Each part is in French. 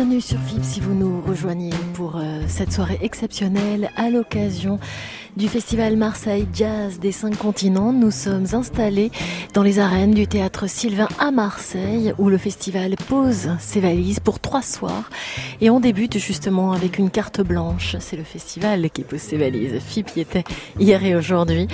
Bienvenue sur FIP si vous nous rejoignez pour euh, cette soirée exceptionnelle à l'occasion du festival Marseille Jazz des cinq continents. Nous sommes installés dans les arènes du théâtre Sylvain à Marseille où le festival pose ses valises pour trois soirs et on débute justement avec une carte blanche. C'est le festival qui pose ses valises. FIP y était hier et aujourd'hui.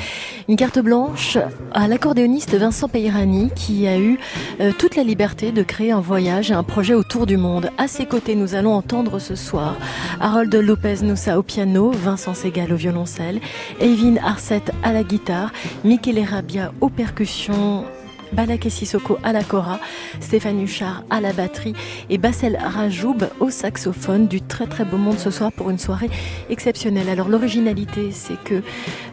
Une carte blanche à l'accordéoniste Vincent Peyrani qui a eu euh, toute la liberté de créer un voyage et un projet autour du monde. À ses côtés, nous allons entendre ce soir Harold Lopez Noussa au piano, Vincent Segal au violoncelle Evin Arset à la guitare, Michele Rabia aux percussions, Balak Sissoko à la cora, Stéphane Huchard à la batterie et Bassel Rajoub au saxophone. Du très très beau monde ce soir pour une soirée exceptionnelle. Alors l'originalité, c'est que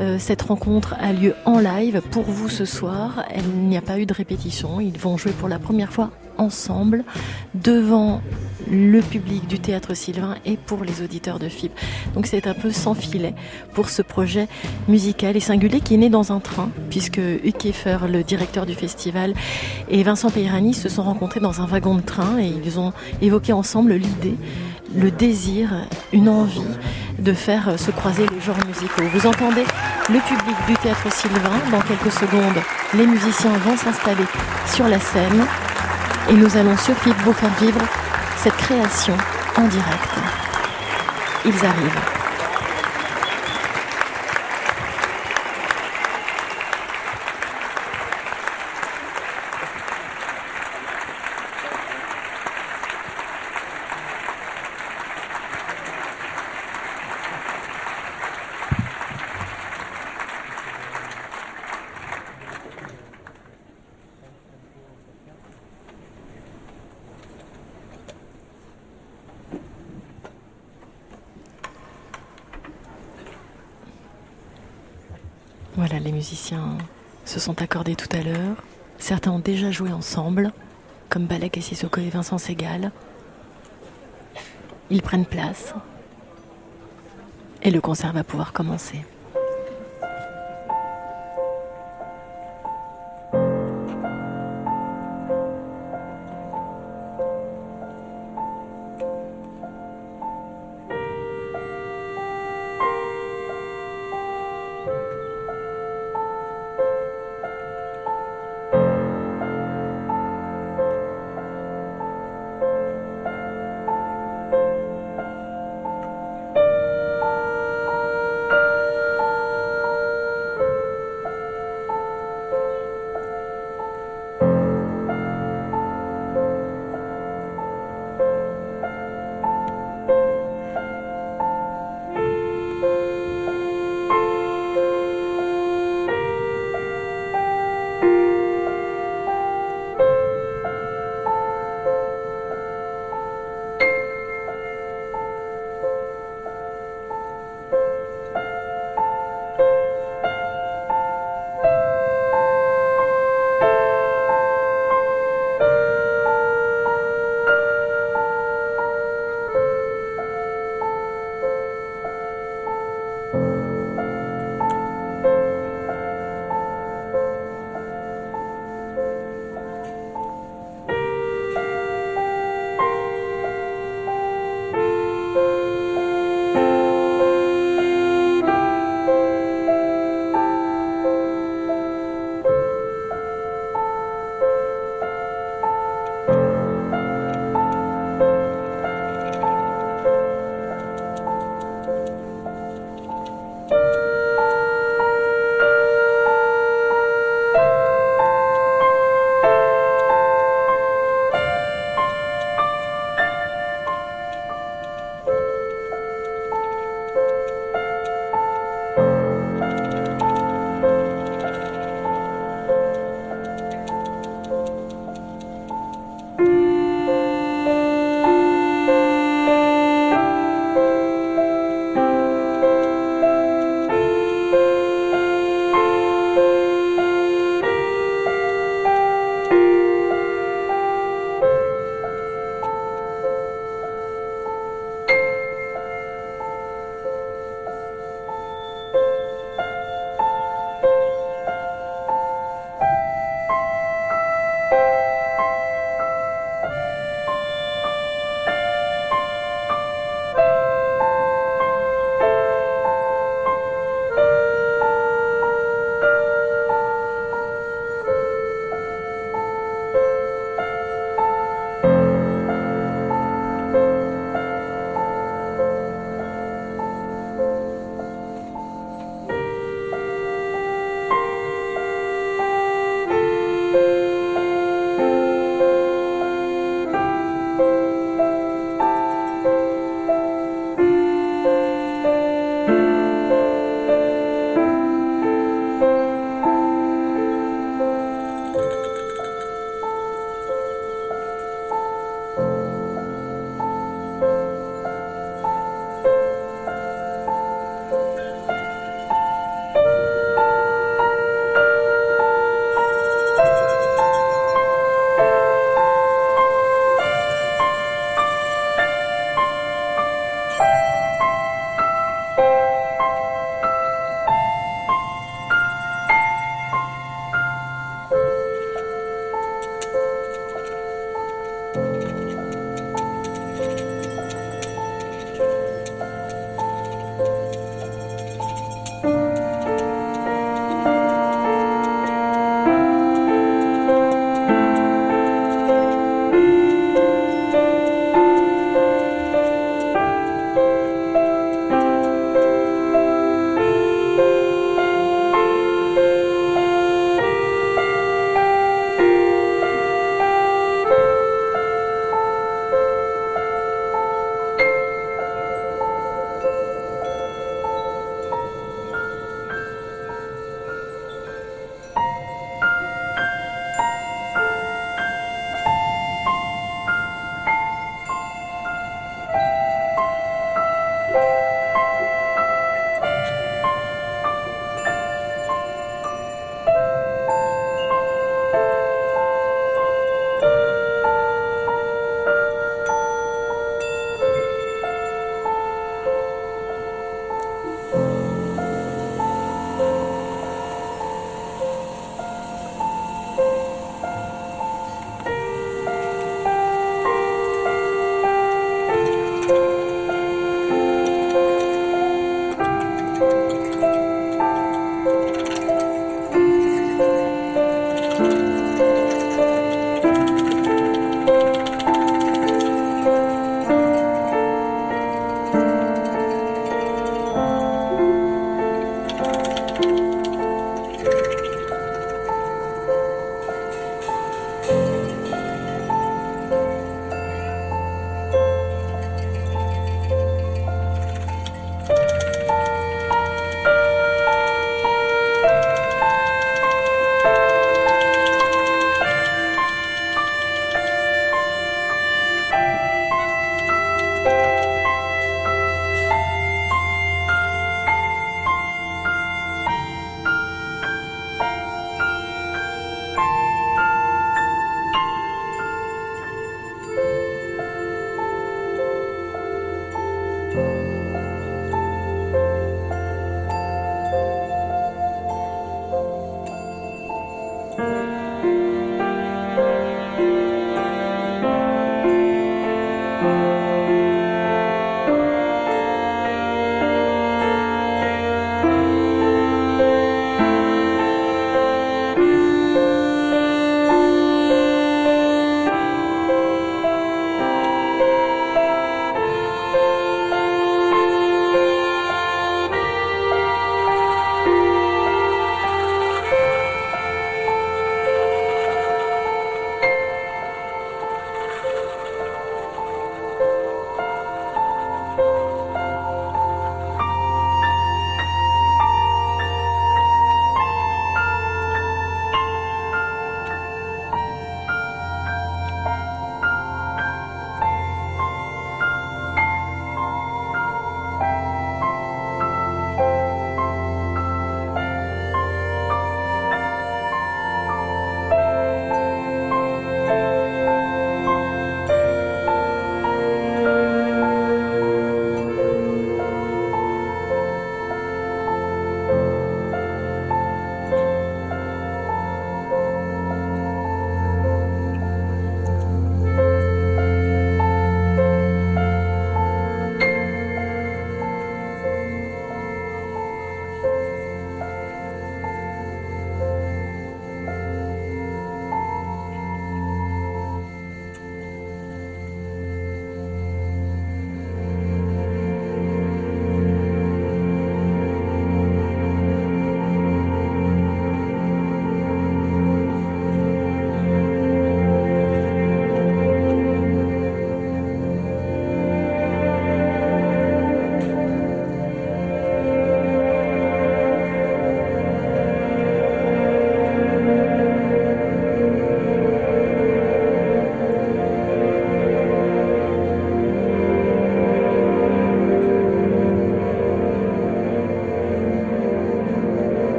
euh, cette rencontre a lieu en live pour vous ce soir. Il n'y a pas eu de répétition. Ils vont jouer pour la première fois ensemble devant le public du théâtre Sylvain et pour les auditeurs de FIB. Donc c'est un peu sans filet pour ce projet musical et singulier qui est né dans un train, puisque Hugues Kiefer, le directeur du festival, et Vincent Peyrani se sont rencontrés dans un wagon de train et ils ont évoqué ensemble l'idée, le désir, une envie de faire se croiser les genres musicaux. Vous entendez le public du théâtre Sylvain. Dans quelques secondes, les musiciens vont s'installer sur la scène et nous allons sur vous faire vivre cette création en direct. Ils arrivent. Voilà, les musiciens se sont accordés tout à l'heure. Certains ont déjà joué ensemble, comme Balek et Sissoko et Vincent Segal. Ils prennent place. Et le concert va pouvoir commencer.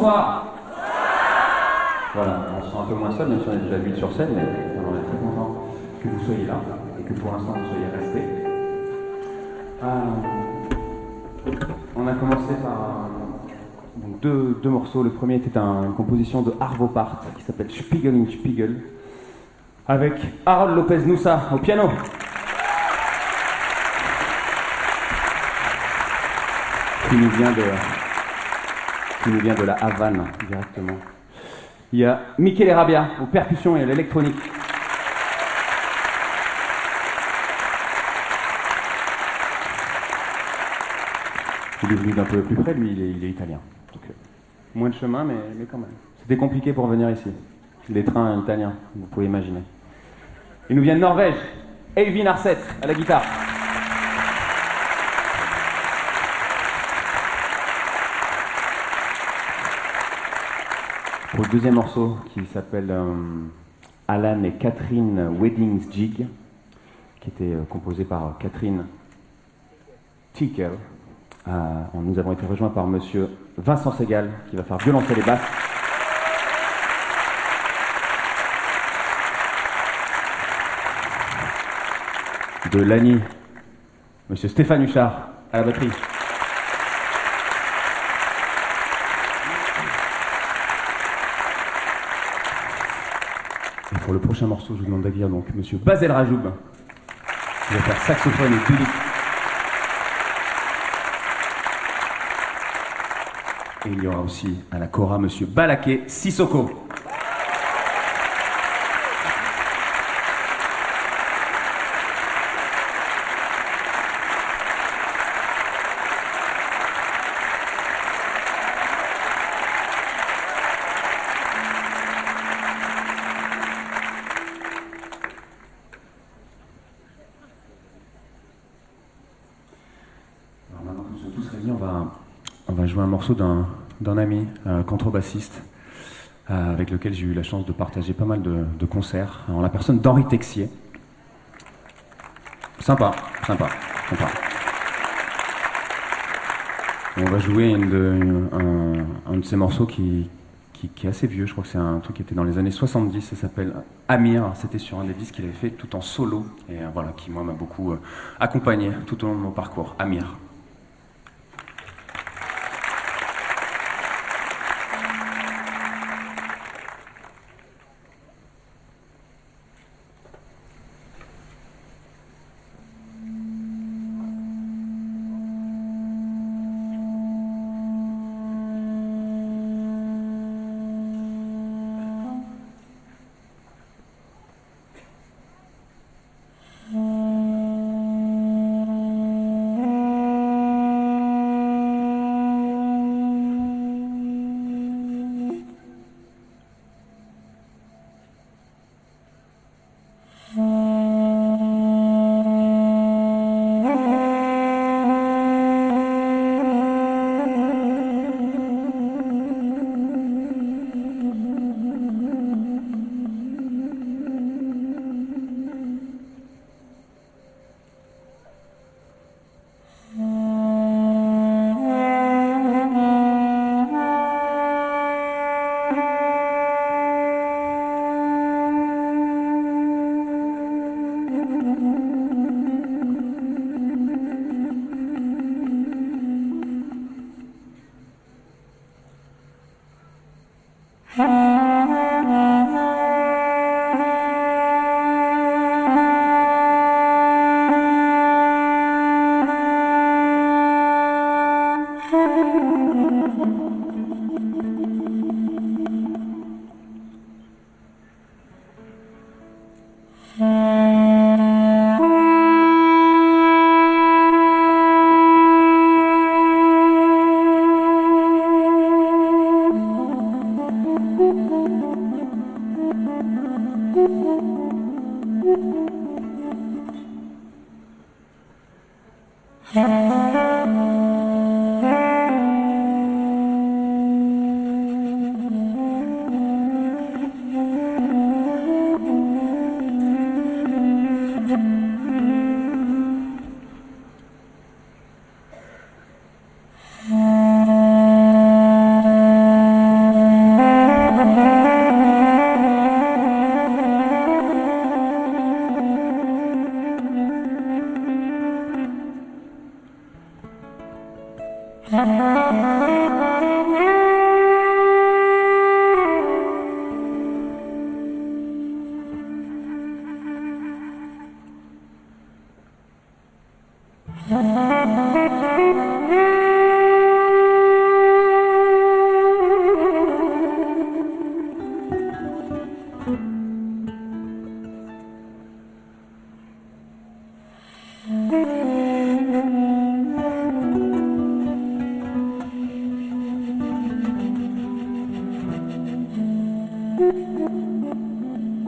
Bonsoir. Voilà, on se sent un peu moins seul, même si on est déjà 8 sur scène, mais on est très content que vous soyez là et que pour l'instant vous soyez restés. Euh, on a commencé par deux, morceaux. Le premier était une composition de Arvo Part qui s'appelle Spiegel in Spiegel avec Harold Lopez Noussa au piano. qui nous vient de, qui nous vient de la Havane directement. Il y a Michele Rabia aux percussions et à l'électronique. Il est venu d'un peu plus près, lui, il est, italien. Euh, moins de chemin, mais, mais quand même. C'était compliqué pour venir ici. Les trains italiens, vous pouvez imaginer. Il nous vient de Norvège. Elvin Arset à la guitare. Deuxième morceau qui s'appelle euh, Alan et Catherine Weddings Jig, qui était euh, composé par Catherine Ticker. Euh, nous avons été rejoints par monsieur Vincent Segal qui va faire violenter les basses. De Lani, monsieur Stéphane Huchard à la batterie. Pour le prochain morceau, je vous demande d'accueillir donc Monsieur Basel Rajoub, qui va faire saxophone et public. Et il y aura aussi à la Cora Monsieur Balaké Sissoko. Morceau d'un ami, un contrebassiste, euh, avec lequel j'ai eu la chance de partager pas mal de, concerts, en la personne d'Henri Texier. Sympa, sympa, sympa. on va jouer un, de ces morceaux qui, qui, est assez vieux, je crois que c'est un truc qui était dans les années 70, ça s'appelle Amir, c'était sur un des disques qu'il avait fait tout en solo, et euh, voilà, qui moi m'a beaucoup euh, accompagné tout au long de mon parcours, Amir.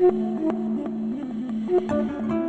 Música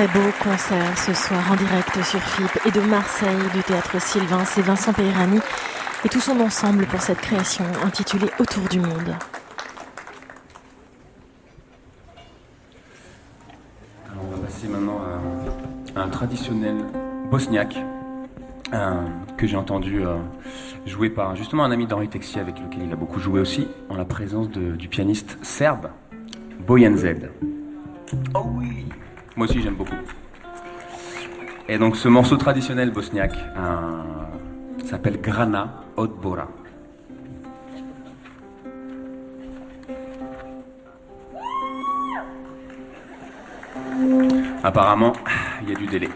très très beau concert ce soir en direct sur FIP et de Marseille du théâtre Sylvain. C'est Vincent Peirani et tout son ensemble pour cette création intitulée Autour du monde. Alors on va passer maintenant à un traditionnel bosniaque que j'ai entendu euh, jouer par justement un ami d'Henri Texier avec lequel il a beaucoup joué aussi, en la présence du pianiste serbe Bojan Zed. Oh oui Moi aussi j'aime beaucoup. Et donc ce morceau traditionnel bosniaque s'appelle Grana Odbora. Apparemment, il y a du délai.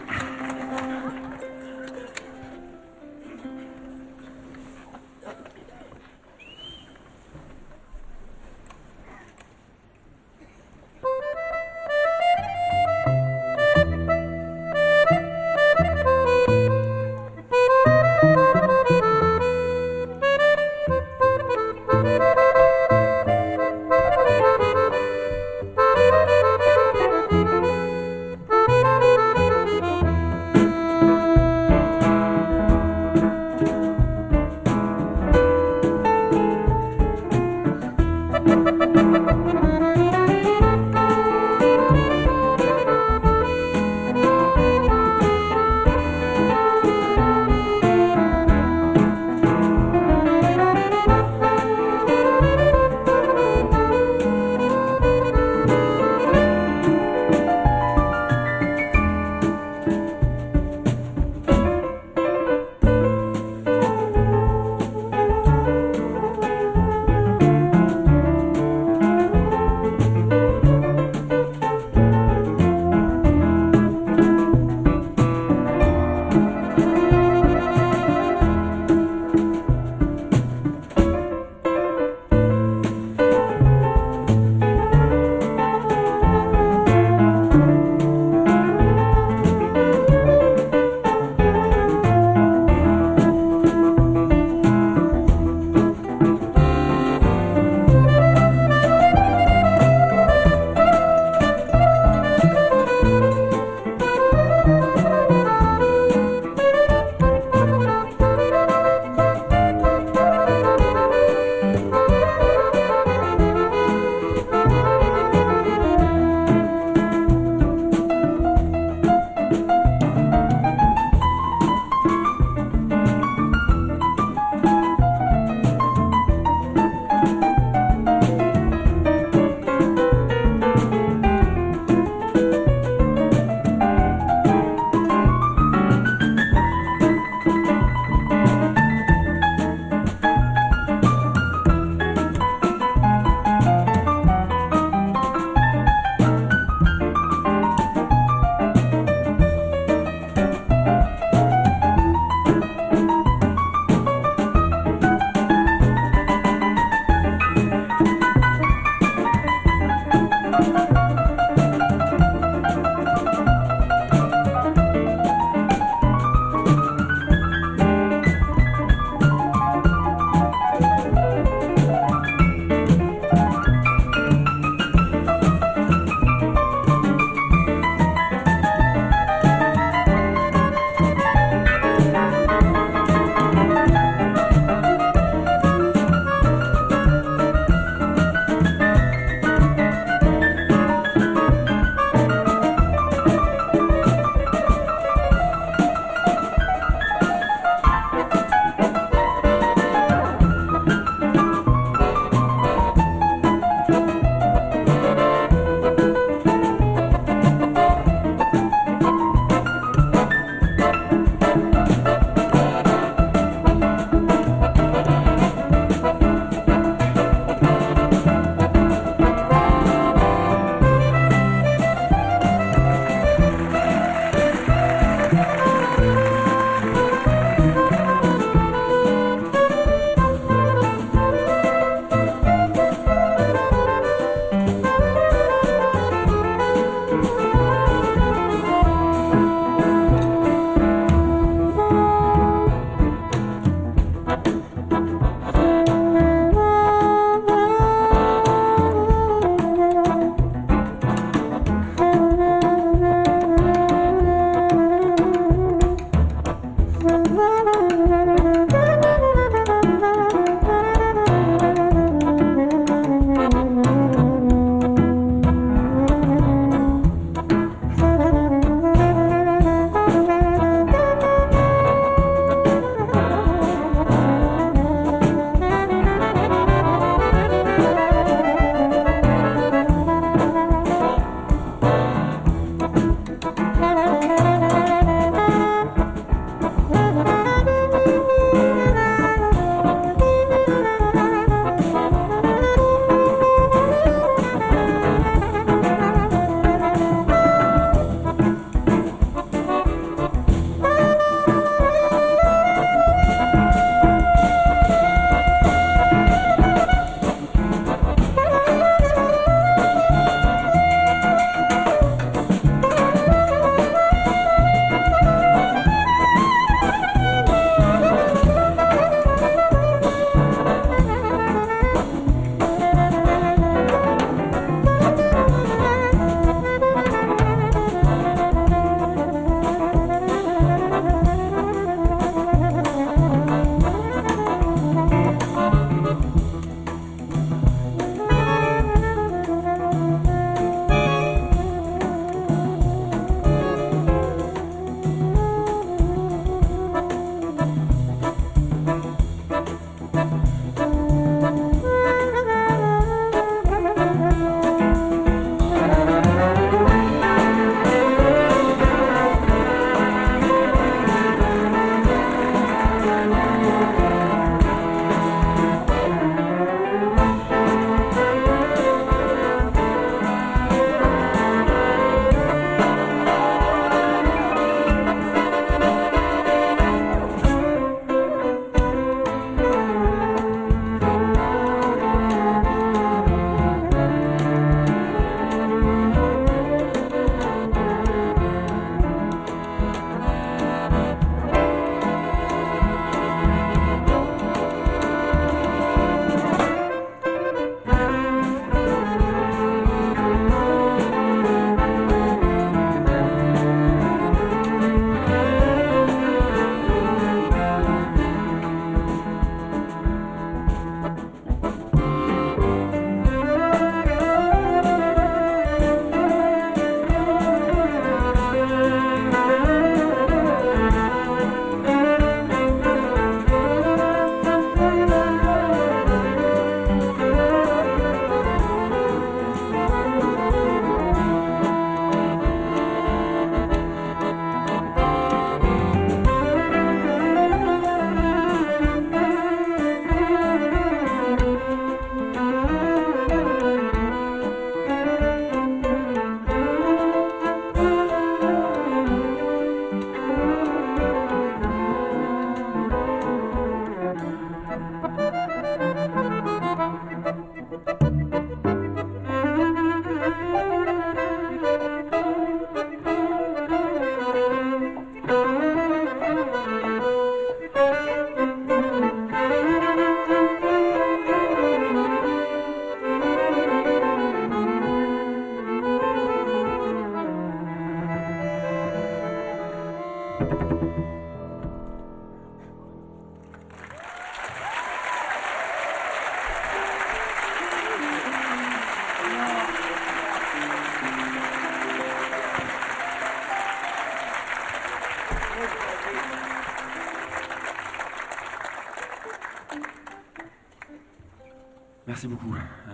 Merci beaucoup. Euh,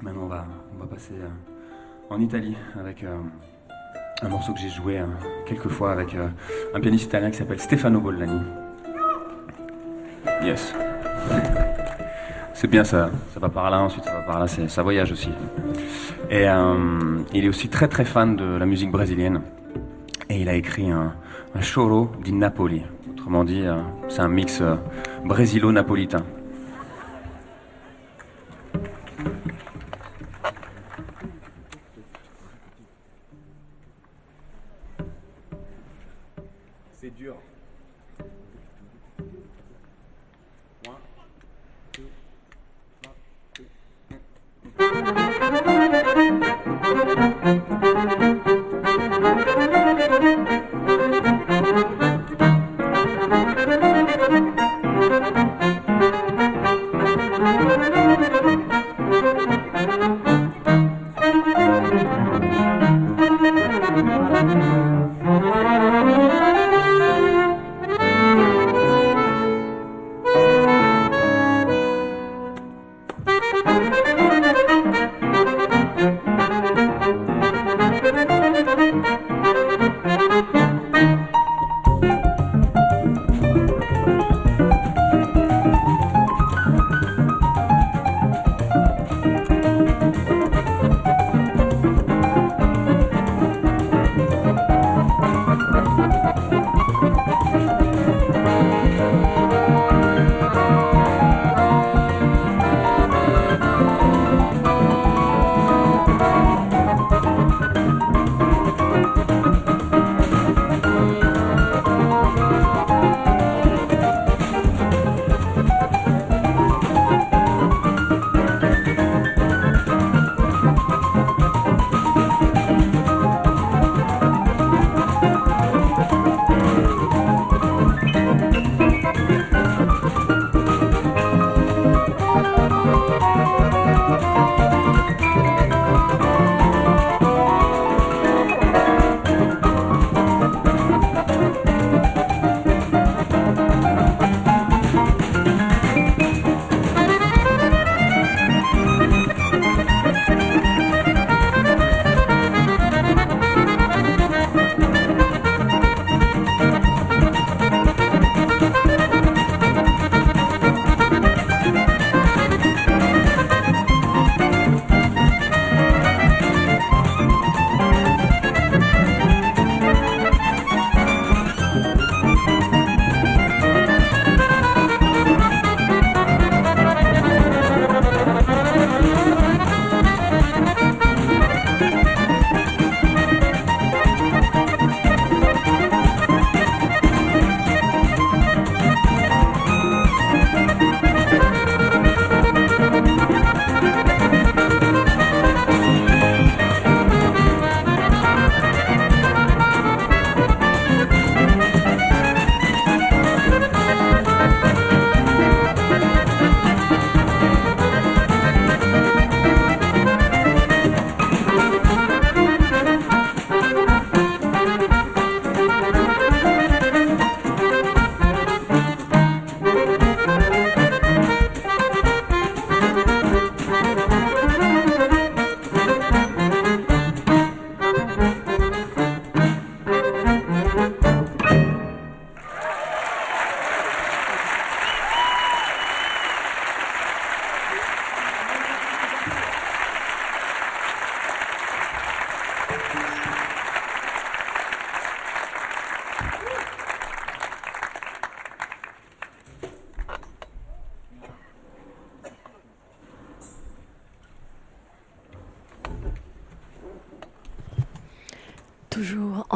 maintenant, on va, on va passer euh, en Italie avec euh, un morceau que j'ai joué quelques fois avec un pianiste italien qui s'appelle Stefano Bollani. Yes. C'est bien ça, ça va par là, ensuite ça va par là, ça voyage aussi. Et il est aussi très très fan de la musique brésilienne. Et il a écrit un, un choro di Napoli. Autrement dit, c'est un mix brésilo-napolitain.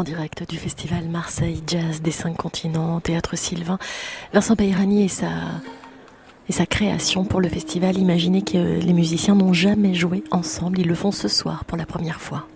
En direct du festival Marseille Jazz des cinq continents, Théâtre Sylvain. Vincent Bayrani et sa, et sa création pour le festival. Imaginez que les musiciens n'ont jamais joué ensemble, ils le font ce soir pour la première fois.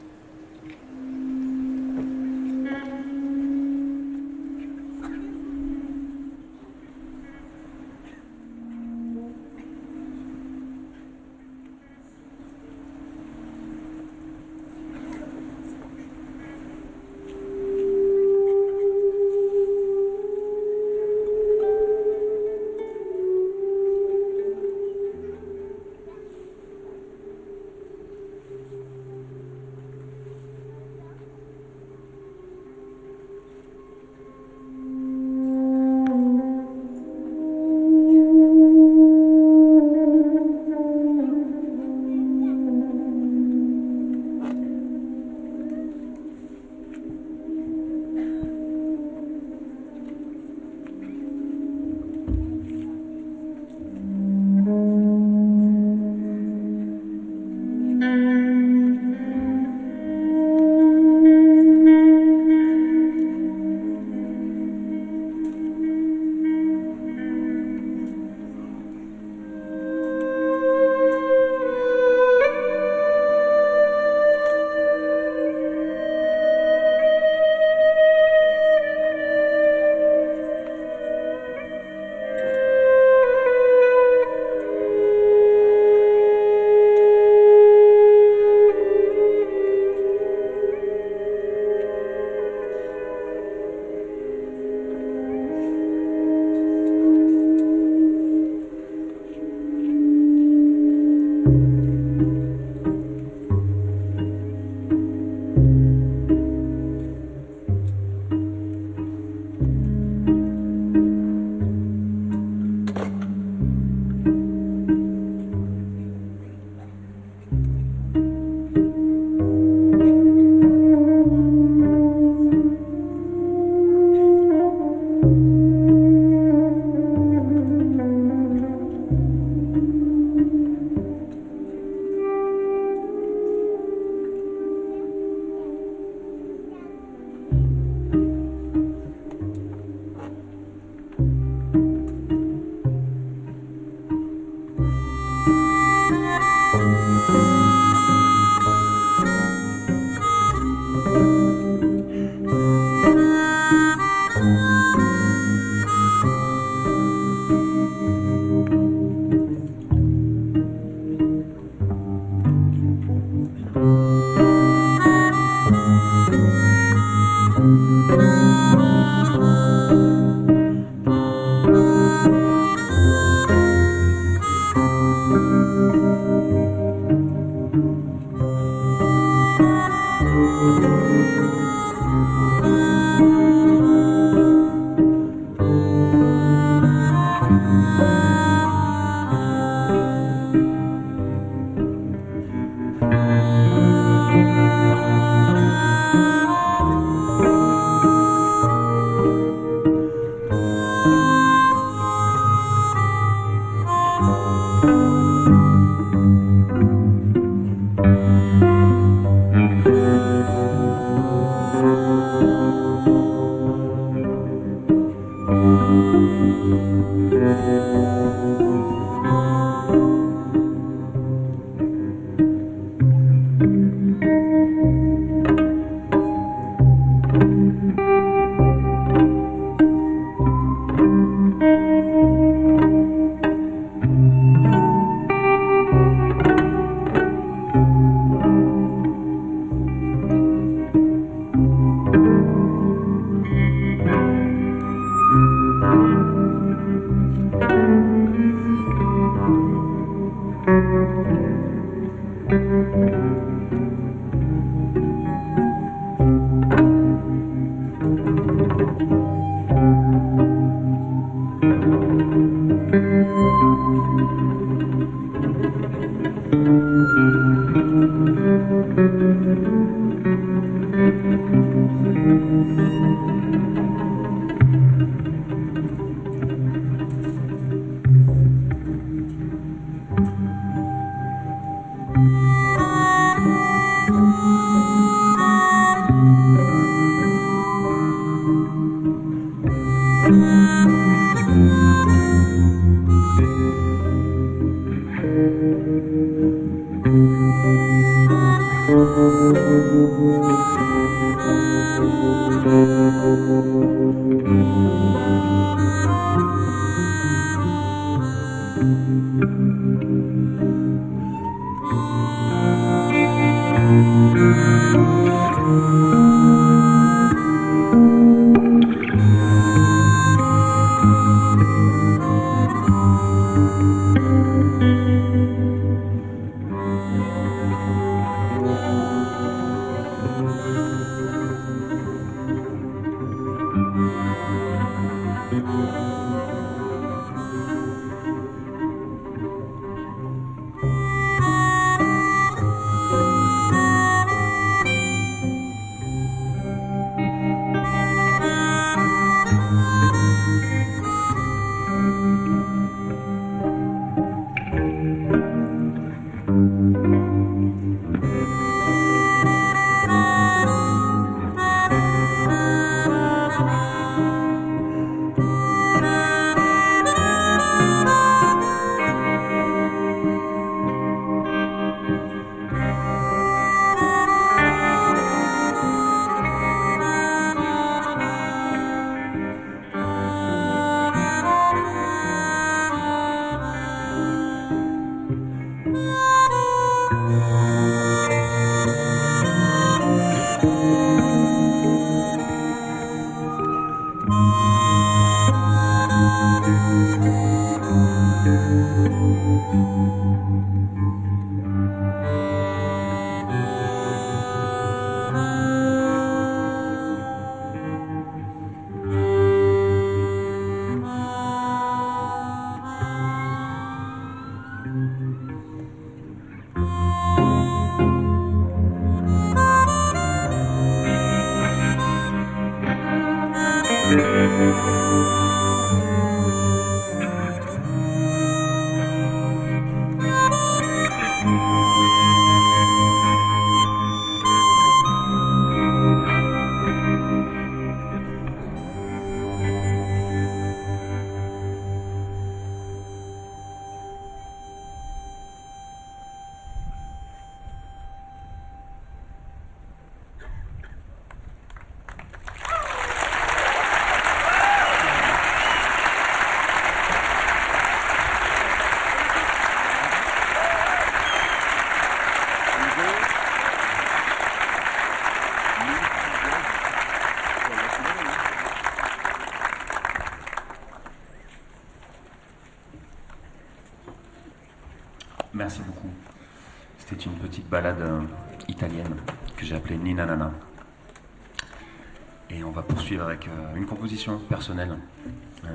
Merci composition personnelle. Euh,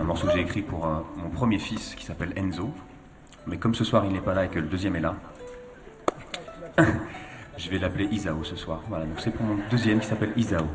un morceau que j'ai écrit pour mon premier fils qui s'appelle Enzo. Mais comme ce soir il n'est pas là et que le deuxième est là, je vais l'appeler Isao ce soir. Voilà, donc c'est pour mon deuxième qui s'appelle Isao.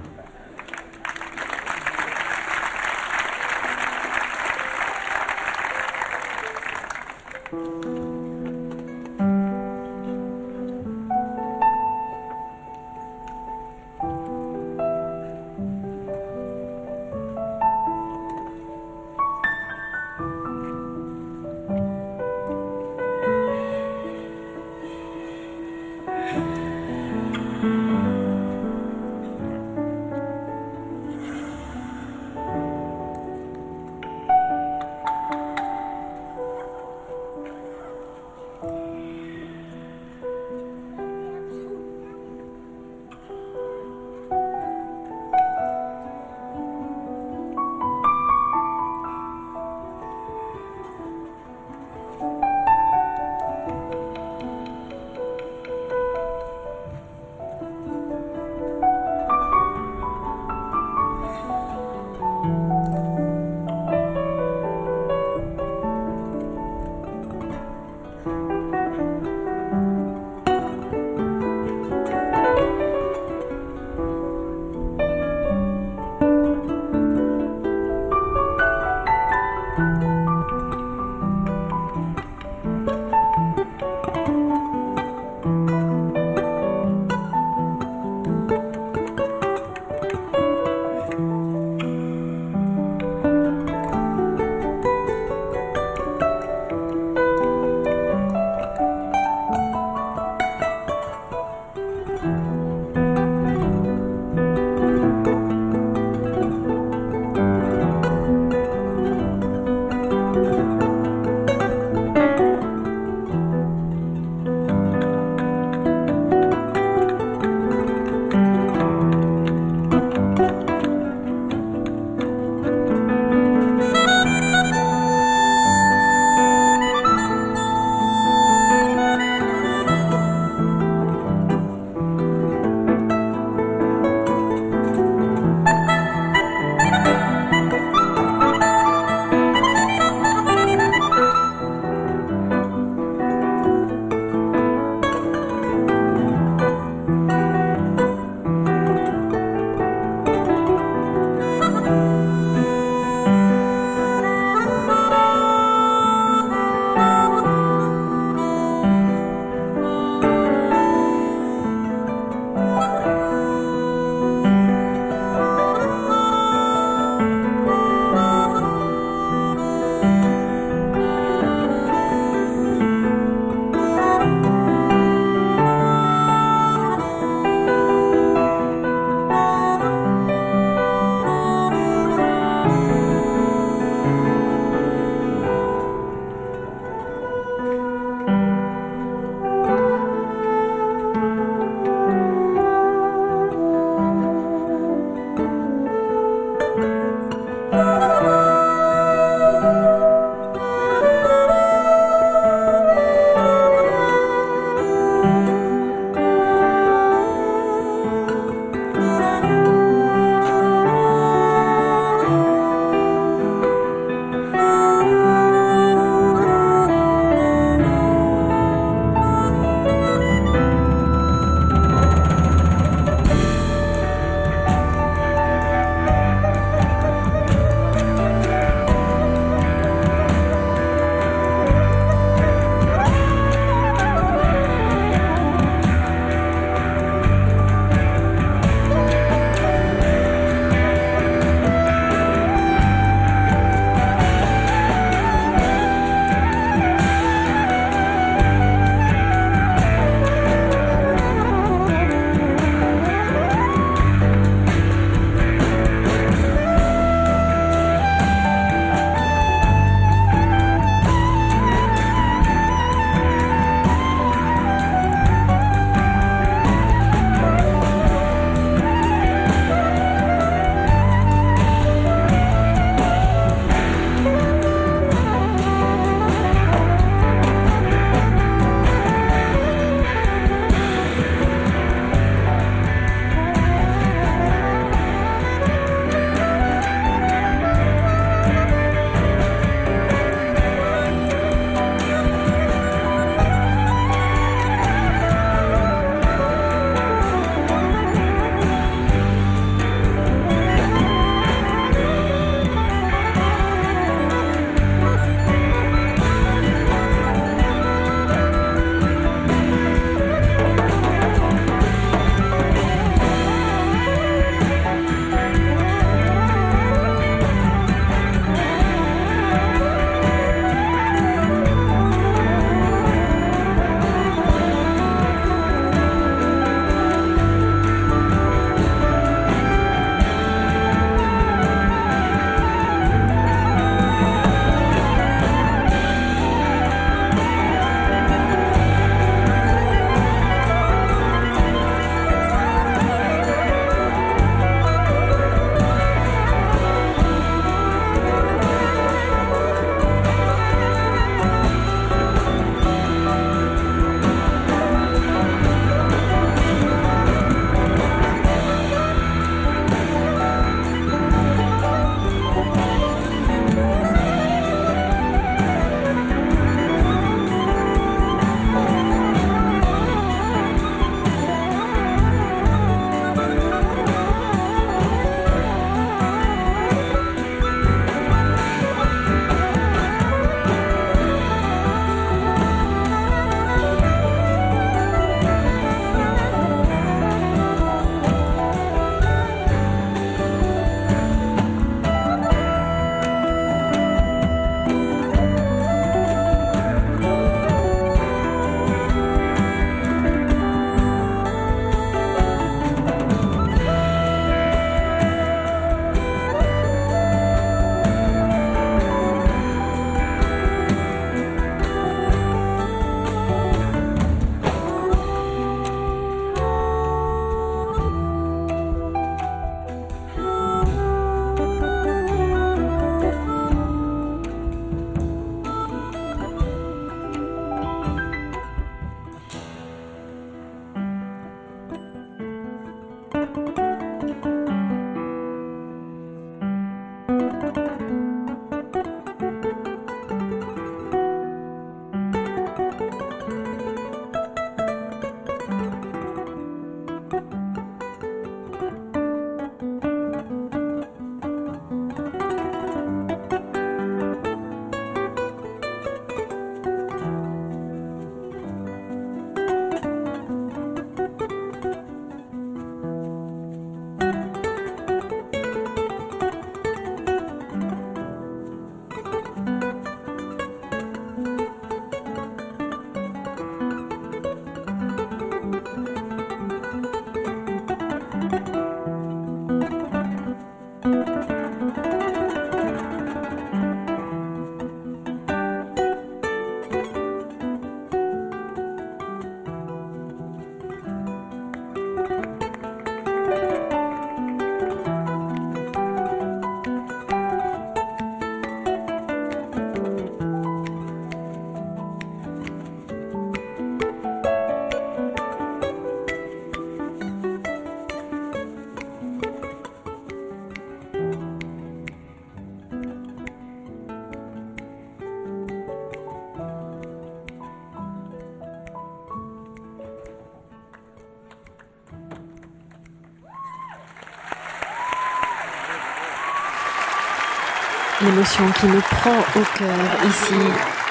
Qui nous prend au cœur ici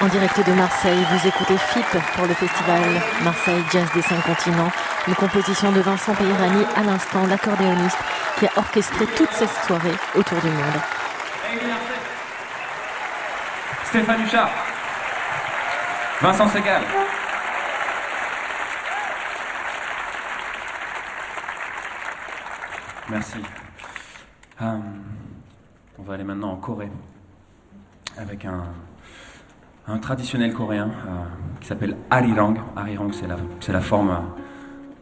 en direct de Marseille. Vous écoutez FIP pour le festival Marseille Jazz des Cinq Continents. Une composition de Vincent Peyrani à l'instant, l'accordéoniste qui a orchestré toute cette soirée autour du monde. Stéphane Huchard. Vincent Segal. Merci. Euh, on va aller maintenant en Corée un, traditionnel coréen euh, qui s'appelle Arirang. Arirang, c'est la, la forme,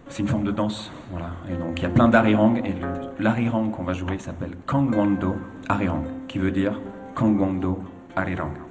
c'est une forme de danse. Voilà. Et donc il y a plein d'arirang et l'arirang qu'on va jouer s'appelle Kangwando Arirang, qui veut dire Kangwando Arirang.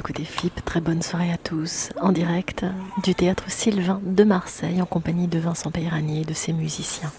Écoutez FIP, très bonne soirée à tous, en direct du théâtre Sylvain de Marseille, en compagnie de Vincent Peyrani et de ses musiciens.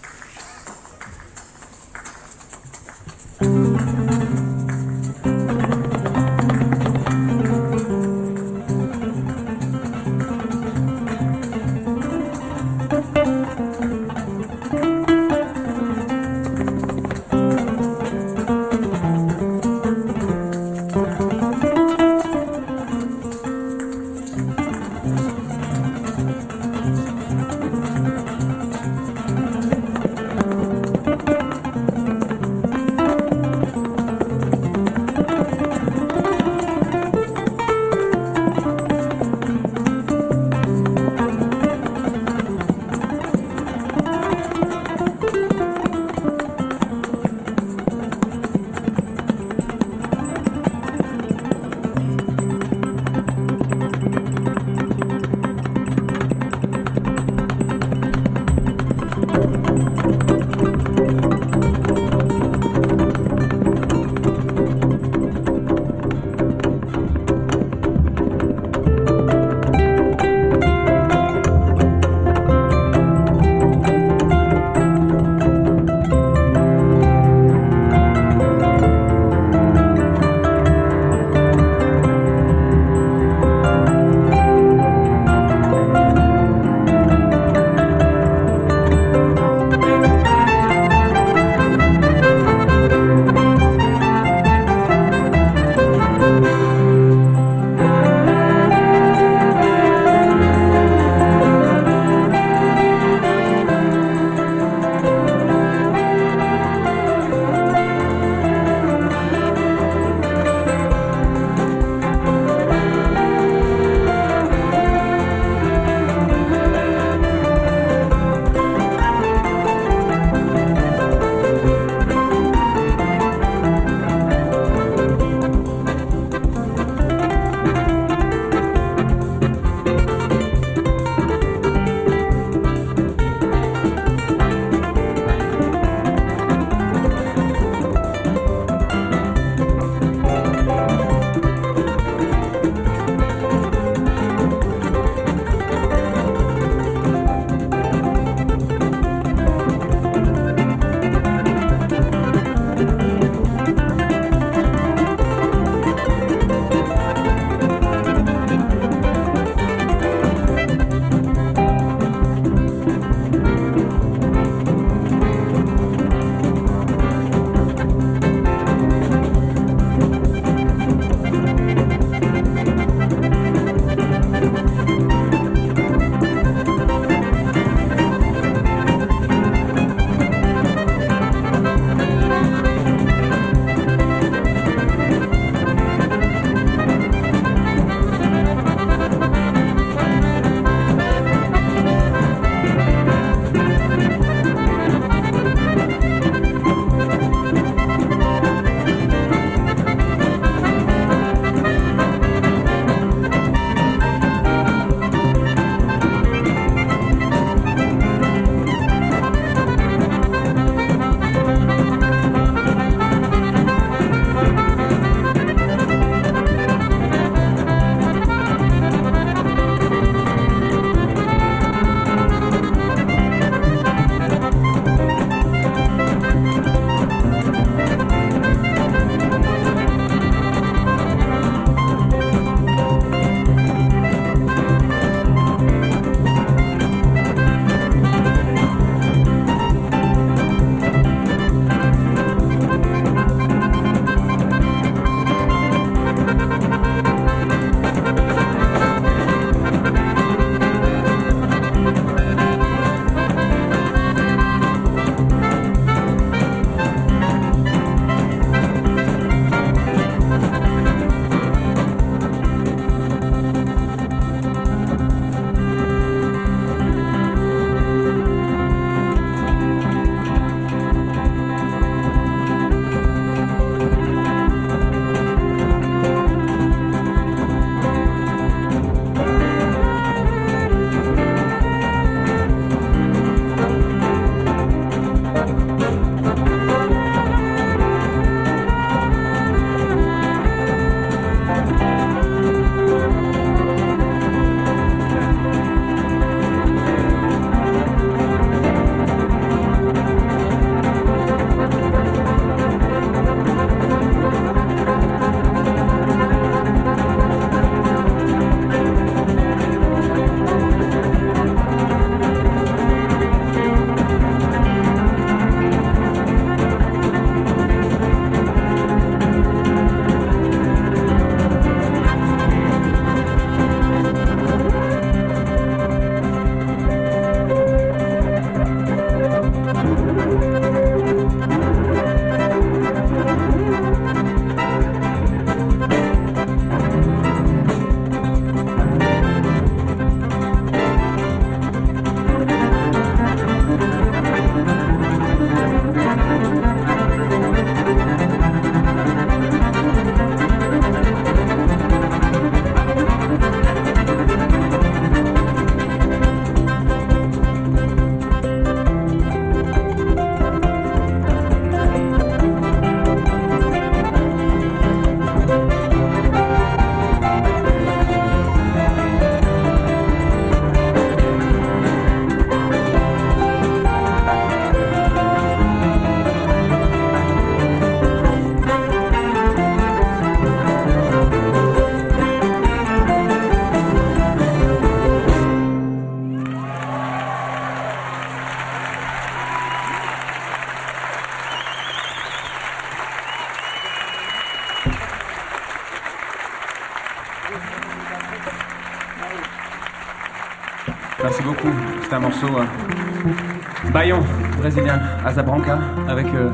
Morceau euh, Bayon, brésilien, Azabranca, avec euh,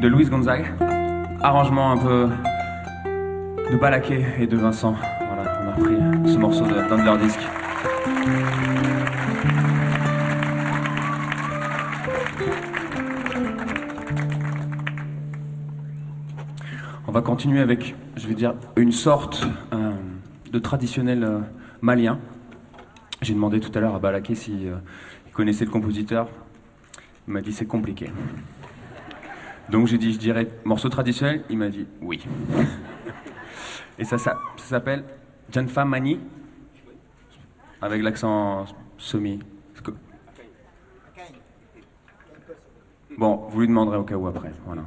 de Luis Gonzaga. Arrangement un peu de Balaké et de Vincent. Voilà, on a repris ce morceau de disques. On va continuer avec, je vais dire, une sorte euh, de traditionnel euh, malien. J'ai demandé tout à l'heure à Balaké si euh, connaissait le compositeur. Il m'a dit c'est compliqué. Donc j'ai dit je dirais morceau traditionnel. Il m'a dit oui. Et ça, ça, ça s'appelle Janfa Mani avec l'accent semi. Bon, vous lui demanderez au cas où après. Voilà.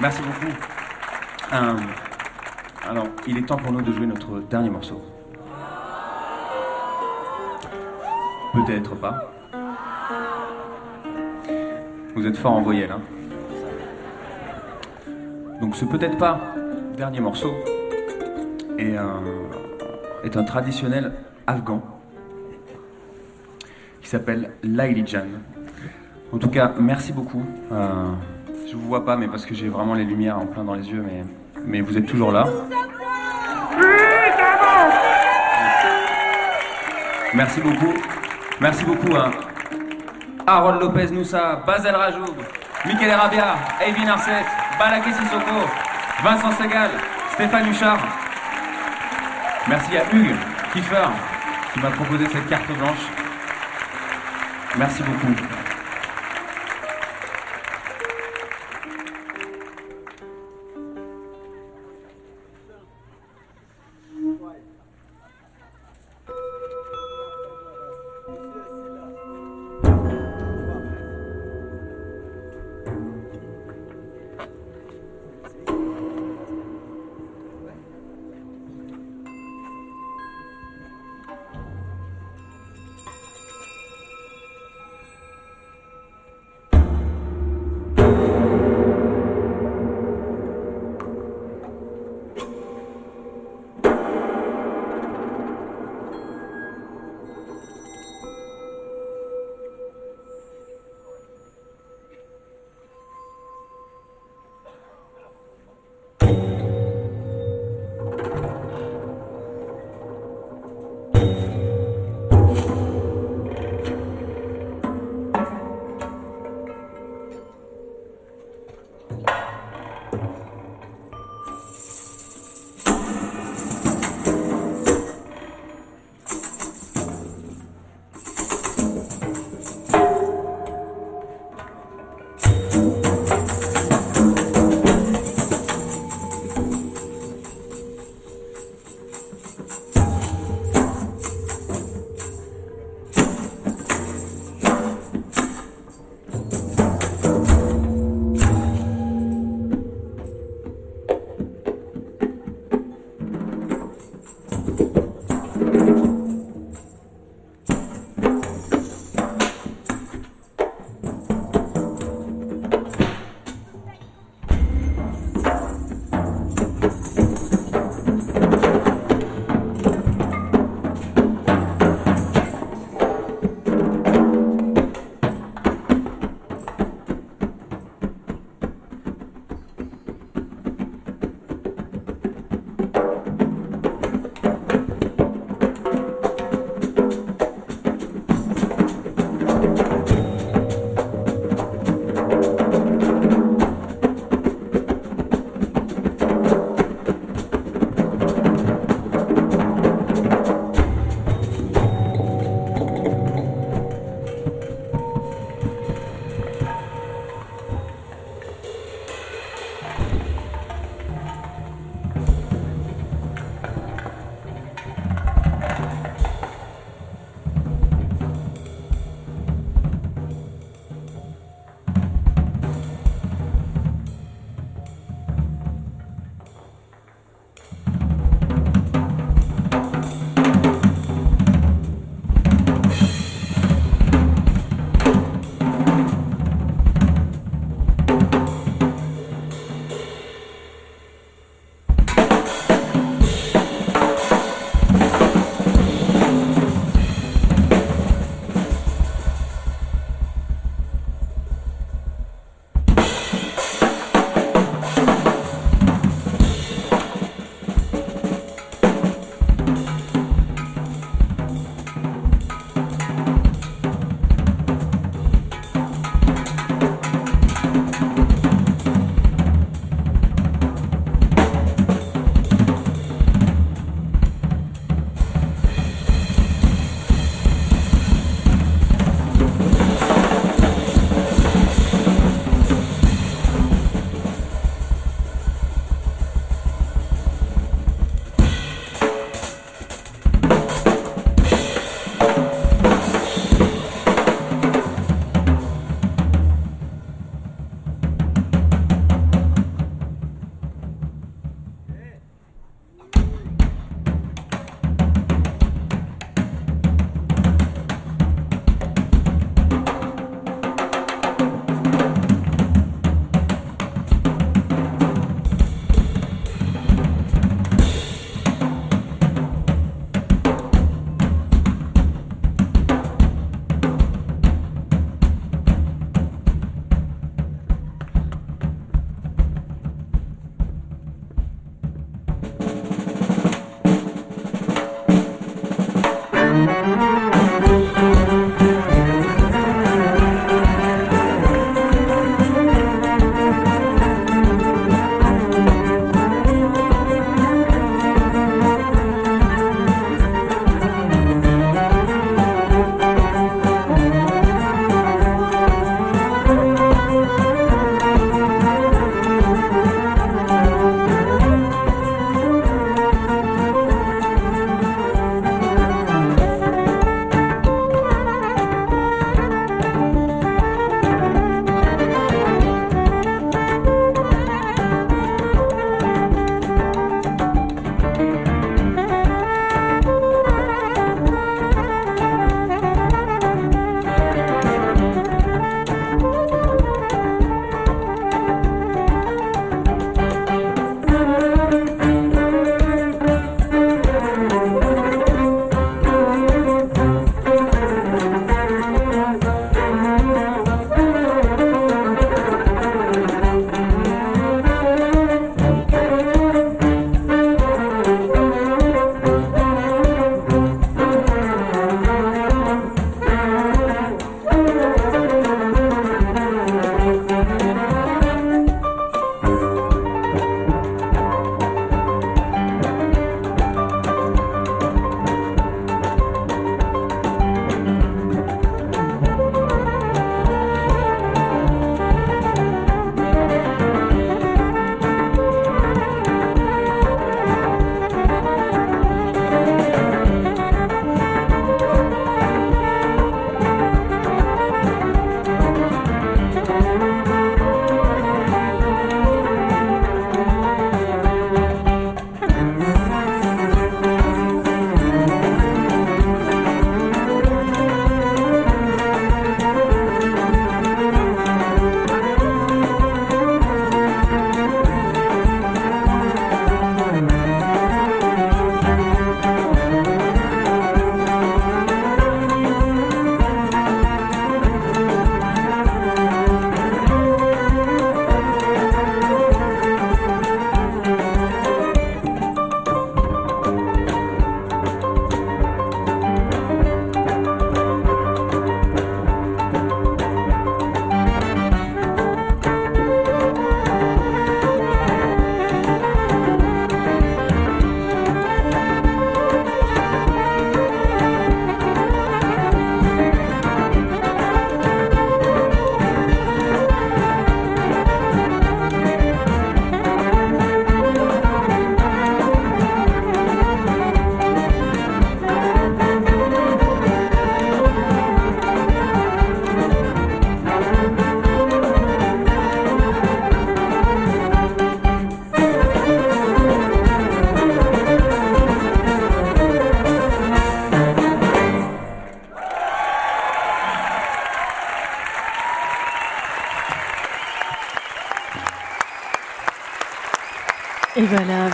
Merci beaucoup. Euh, alors, il est temps pour nous de jouer notre dernier morceau. Peut-être pas. Vous êtes fort en voyelle, hein Donc ce peut-être pas dernier morceau est un, est un traditionnel afghan qui s'appelle Laili Jan. En tout cas, merci beaucoup. Euh, je vous vois pas, mais parce que j'ai vraiment les lumières en plein dans les yeux, mais, mais vous êtes toujours là. Merci beaucoup. Merci beaucoup. Hein. Harold Lopez Noussa, Basel Rajoub, Michael Rabia, Evin Arset, Balaké Sissoko, Vincent Segal, Stéphane Huchard. Merci à Hugues Kiefer qui m'a proposé cette carte blanche. Merci beaucoup.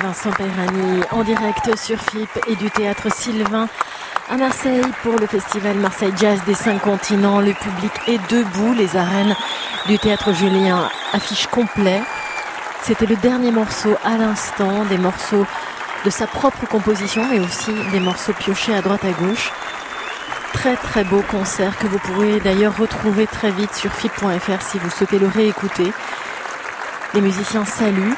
Vincent Peyrani en direct sur FIP et du théâtre Sylvain à Marseille pour le festival Marseille Jazz des cinq continents. Le public est debout, les arènes du théâtre Julien affichent complet. C'était le dernier morceau à l'instant, des morceaux de sa propre composition, mais aussi des morceaux piochés à droite à gauche. Très très beau concert que vous pourrez d'ailleurs retrouver très vite sur FIP.fr si vous souhaitez le réécouter. Les musiciens saluent.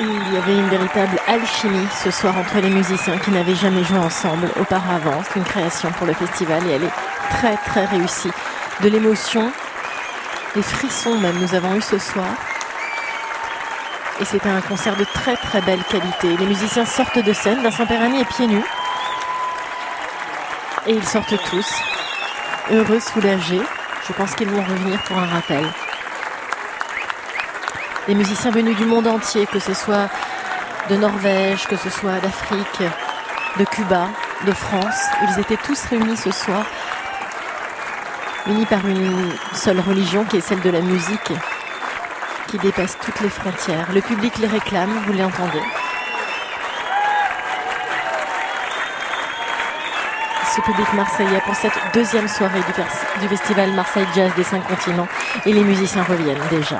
il y avait une véritable alchimie ce soir entre les musiciens qui n'avaient jamais joué ensemble auparavant. C'est une création pour le festival et elle est très très réussie. De l'émotion, des frissons même nous avons eu ce soir. Et c'était un concert de très très belle qualité. Les musiciens sortent de scène, Vincent Perani est pieds nus. Et ils sortent tous, heureux, soulagés. Je pense qu'ils vont revenir pour un rappel des musiciens venus du monde entier, que ce soit de Norvège, que ce soit d'Afrique, de Cuba, de France. Ils étaient tous réunis ce soir, unis par une seule religion qui est celle de la musique, qui dépasse toutes les frontières. Le public les réclame, vous l'entendez. ce public marseillais pour cette deuxième soirée du, du festival Marseille Jazz des cinq continents et les musiciens reviennent déjà.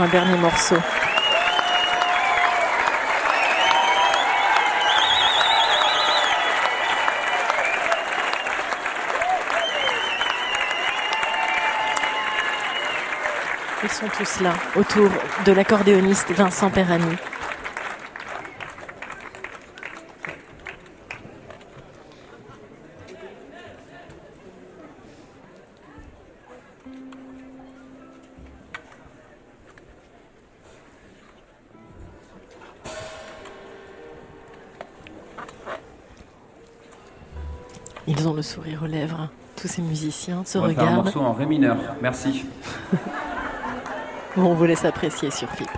Un dernier morceau. Ils sont tous là, autour de l'accordéoniste Vincent Perani. Ils ont le sourire aux lèvres. Tous ces musiciens se on va regardent. Faire un morceau en ré mineur. Merci. on vous laisse apprécier sur FIP.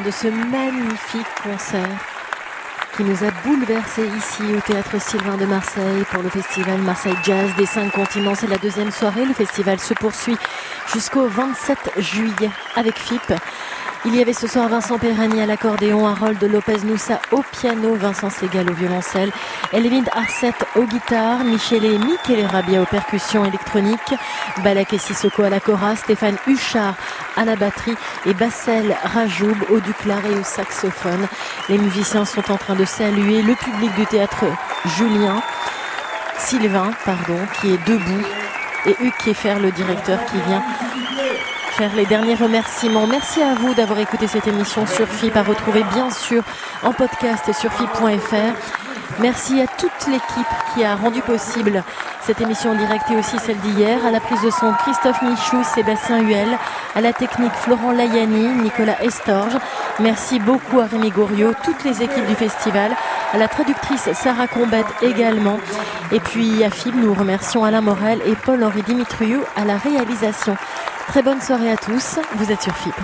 De ce magnifique concert qui nous a bouleversés ici au théâtre Sylvain de Marseille pour le festival Marseille Jazz des cinq continents. C'est la deuxième soirée. Le festival se poursuit jusqu'au 27 juillet avec FIP. Il y avait ce soir Vincent Perrani à l'accordéon, Harold Lopez-Noussa au piano, Vincent Segal au violoncelle, Elvin Arset au guitare, Michele Michele Rabia aux percussions électroniques, Balak et Sissoko à la chora, Stéphane Huchard à la batterie et Bassel Rajoub au duclar et au saxophone. Les musiciens sont en train de saluer le public du théâtre Julien, Sylvain, pardon, qui est debout, et Hugues Kieffer, le directeur, qui vient faire les derniers remerciements. Merci à vous d'avoir écouté cette émission sur FIP, à retrouver bien sûr en podcast sur FIP.fr. Merci à toute l'équipe qui a rendu possible cette émission en direct et aussi celle d'hier. À la prise de son, Christophe Michou, Sébastien Huel. À la technique, Florent Layani, Nicolas Estorge. Merci beaucoup à Rémi Goriot, toutes les équipes du festival. À la traductrice Sarah Combette également. Et puis à FIB, nous remercions Alain Morel et Paul-Henri Dimitriou à la réalisation. Très bonne soirée à tous. Vous êtes sur FIB.